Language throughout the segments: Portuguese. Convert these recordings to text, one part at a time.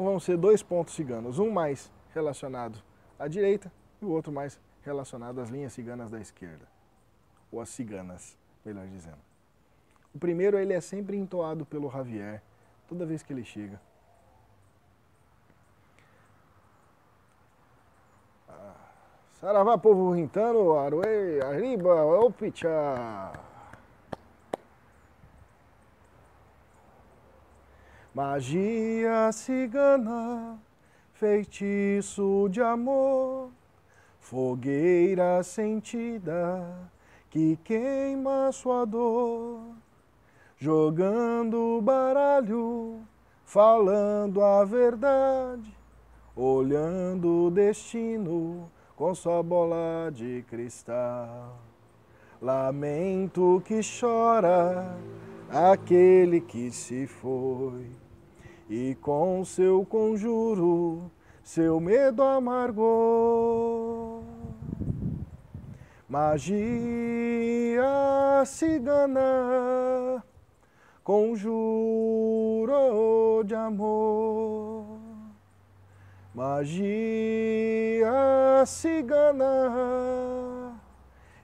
vão ser dois pontos ciganos, um mais relacionado à direita e o outro mais relacionado às linhas ciganas da esquerda, ou às ciganas, melhor dizendo. O primeiro ele é sempre entoado pelo Javier, toda vez que ele chega. Ah, Saravá, povo rintano, aruê, arriba, opicha. Magia cigana, feitiço de amor, fogueira sentida que queima sua dor, jogando baralho, falando a verdade, olhando o destino com sua bola de cristal. Lamento que chora aquele que se foi, e com seu conjuro seu medo amargou. Magia cigana conjuro de amor. Magia cigana,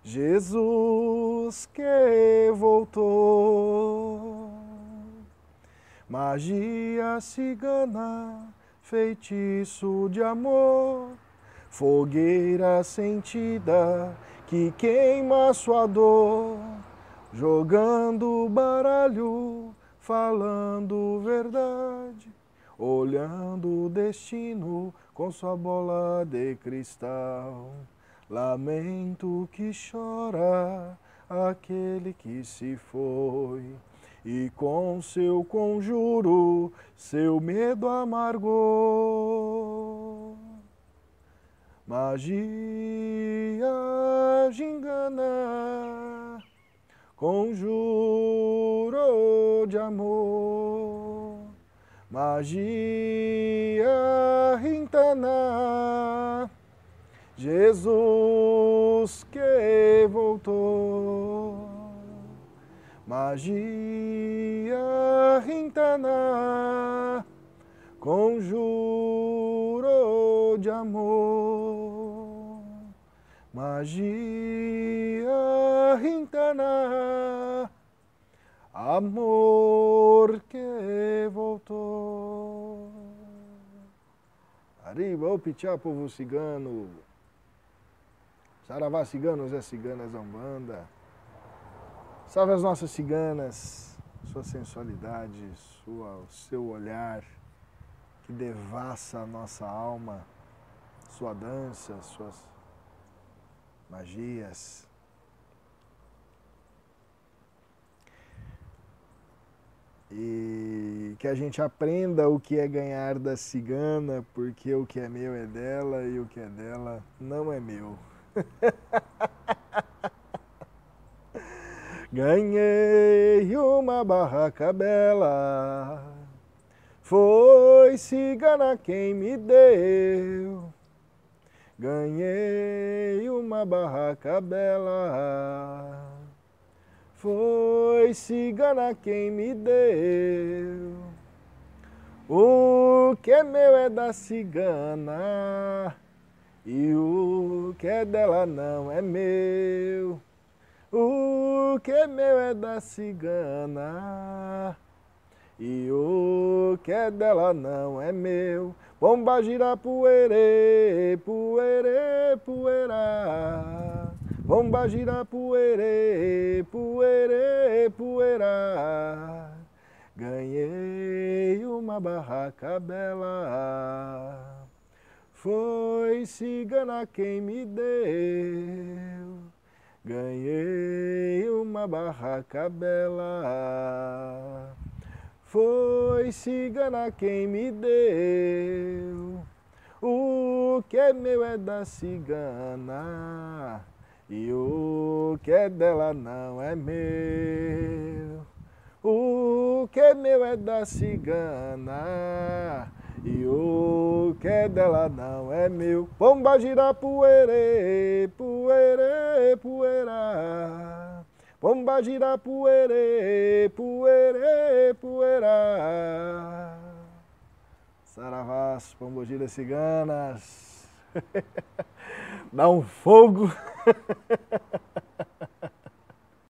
Jesus que voltou. Magia cigana, feitiço de amor, fogueira sentida que queima sua dor, jogando baralho, falando verdade, olhando o destino com sua bola de cristal. Lamento que chora aquele que se foi e com seu conjuro seu medo amargou. Magia gingana, conjuro de amor. Magia rintana, Jesus que voltou. Magia rintana, conjuro de amor. Magia rintana, amor que voltou. Arriba, o pichá, povo cigano. Saravá ciganos é ciganas da Umbanda. Salve as nossas ciganas, sua sensualidade, sua, seu olhar que devassa a nossa alma, sua dança, suas magias. E que a gente aprenda o que é ganhar da cigana, porque o que é meu é dela e o que é dela não é meu. Ganhei uma barraca bela, foi cigana quem me deu. Ganhei uma barraca bela, foi cigana quem me deu. O que é meu é da cigana, e o que é dela não é meu. O que é meu é da cigana e o que é dela não é meu. Bomba gira poeire, poeire, poeira. Bomba gira poeire, poeire, poeira. Ganhei uma barraca bela. Foi cigana quem me deu. Ganhei uma barraca bela. Foi cigana quem me deu. O que é meu é da cigana. E o que é dela não é meu. O que é meu é da cigana. E o que é dela não é meu. Pomba gira poeire, poeire, poeira. Pomba gira poeire, poeire, poeira. Saravás, pombogiras ciganas. Dá um fogo.